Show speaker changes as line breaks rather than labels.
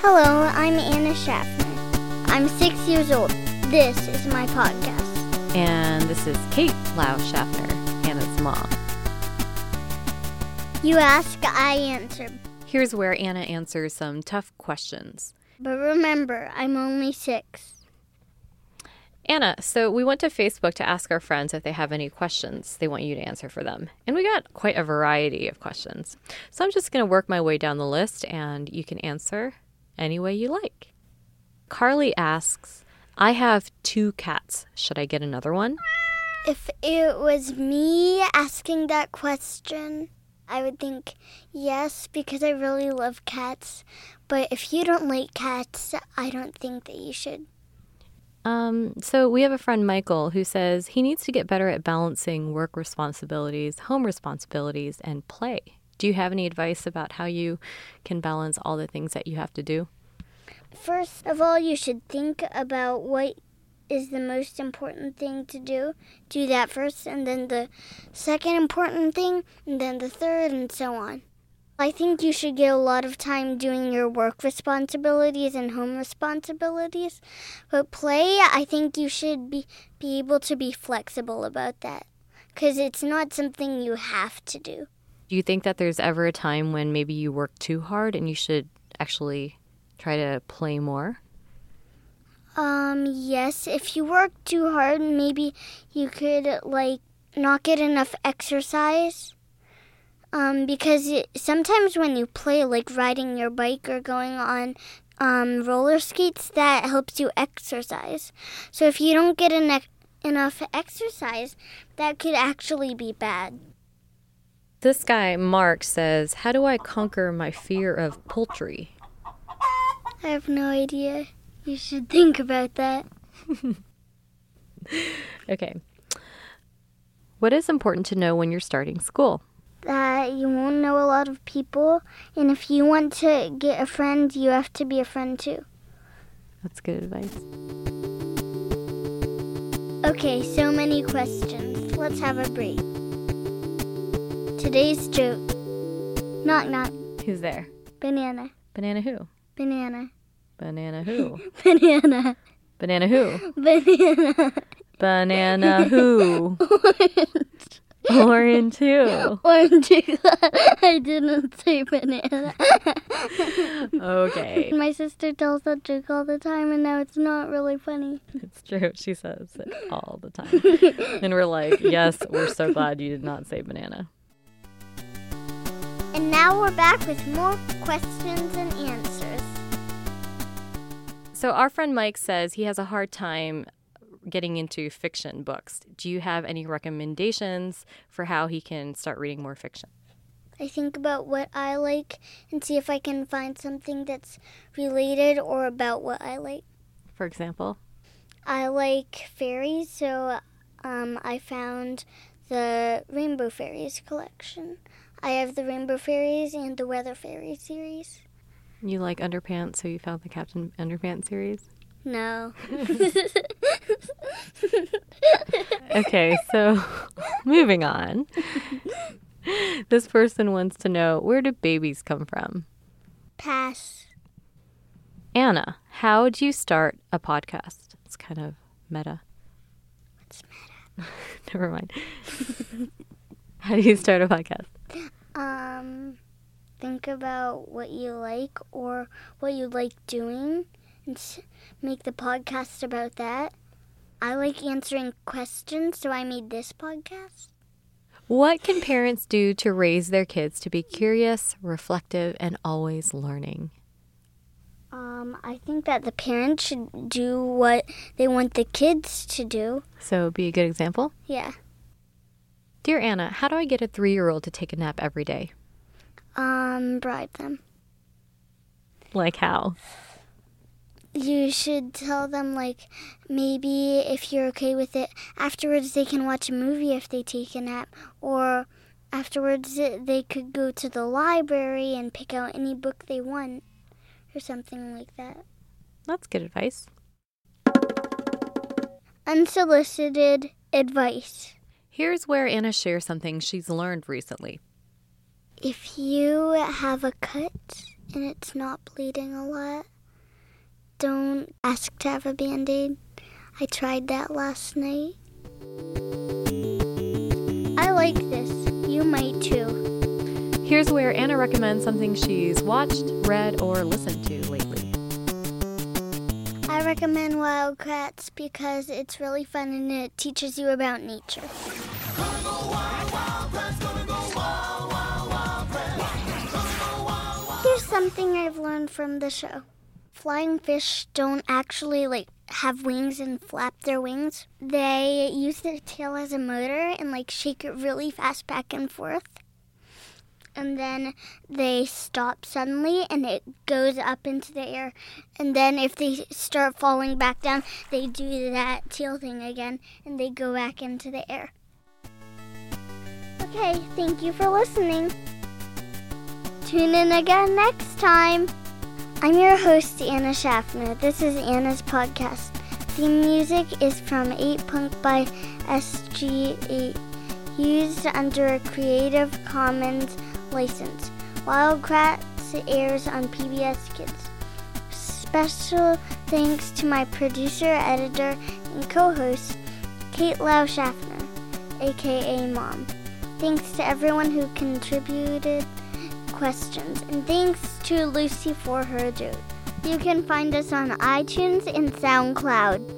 Hello, I'm Anna Schaffner. I'm six years old. This is my podcast.
And this is Kate Lau Schaffner, Anna's mom.
You ask, I answer.
Here's where Anna answers some tough questions.
But remember, I'm only six.
Anna, so we went to Facebook to ask our friends if they have any questions they want you to answer for them. And we got quite a variety of questions. So I'm just going to work my way down the list and you can answer any way you like. Carly asks, I have two cats. Should I get another one?
If it was me asking that question, I would think yes, because I really love cats. But if you don't like cats, I don't think that you should.
Um, so we have a friend, Michael, who says he needs to get better at balancing work responsibilities, home responsibilities, and play. Do you have any advice about how you can balance all the things that you have to do?
First of all, you should think about what is the most important thing to do. Do that first, and then the second important thing, and then the third, and so on. I think you should get a lot of time doing your work responsibilities and home responsibilities. But play, I think you should be, be able to be flexible about that. Because it's not something you have to do.
Do you think that there's ever a time when maybe you work too hard and you should actually try to play more?
Um, yes. If you work too hard, maybe you could, like, not get enough exercise. Um, because it, sometimes when you play, like riding your bike or going on um, roller skates, that helps you exercise. So if you don't get enough enough exercise, that could actually be bad.
This guy, Mark, says, How do I conquer my fear of poultry?
I have no idea. You should think about that.
okay. What is important to know when you're starting school?
That you won't know a lot of people, and if you want to get a friend, you have to be a friend too.
That's good advice.
Okay, so many questions. Let's have a break. Today's joke. Knock knock.
Who's there?
Banana.
Banana who?
Banana.
Banana who?
Banana.
Banana who?
Banana.
Banana who? Orange who?
Orange. I didn't say banana.
Okay.
My sister tells that joke all the time, and now it's not really funny.
It's true. She says it all the time. and we're like, yes, we're so glad you did not say banana.
And now we're back with more questions and answers.
So, our friend Mike says he has a hard time getting into fiction books. Do you have any recommendations for how he can start reading more fiction?
I think about what I like and see if I can find something that's related or about what I like.
For example,
I like fairies, so um, I found the Rainbow Fairies collection. I have the Rainbow Fairies and the Weather Fairies series.
you like Underpants, so you found the Captain Underpants series?
No.
Okay, so moving on. This person wants to know where do babies come from?
Pass.
Anna, how do you start a podcast? It's kind of meta.
What's meta?
Never mind. how do you start a podcast?
Think about what you like or what you like doing and make the podcast about that. I like answering questions, so I made this podcast.
What can parents do to raise their kids to be curious, reflective, and always learning?
Um, I think that the parents should do what they want the kids to do.
So, be a good example.
Yeah.
Dear Anna, how do I get a three year old to take a nap every day?
Um, bribe them.
Like how?
You should tell them, like, maybe if you're okay with it, afterwards they can watch a movie if they take a nap, or afterwards they could go to the library and pick out any book they want, or something like that.
That's good advice.
Unsolicited advice.
Here's where Anna shares something she's learned recently.
If you have a cut and it's not bleeding a lot, don't ask to have a band aid. I tried that last night. I like this. You might too.
Here's where Anna recommends something she's watched, read, or listened to lately.
I recommend Wild Kratts because it's really fun and it teaches you about nature. Something I've learned from the show. Flying fish don't actually like have wings and flap their wings. They use their tail as a motor and like shake it really fast back and forth. And then they stop suddenly and it goes up into the air. And then if they start falling back down, they do that tail thing again and they go back into the air. Okay, thank you for listening. Tune in again next time. I'm your host, Anna Schaffner. This is Anna's podcast. Theme music is from 8 Punk by SG8, used under a Creative Commons license. Wild Kratts airs on PBS Kids. Special thanks to my producer, editor, and co host, Kate Lau Schaffner, aka Mom. Thanks to everyone who contributed questions, and thanks to Lucy for her joke. You can find us on iTunes and SoundCloud.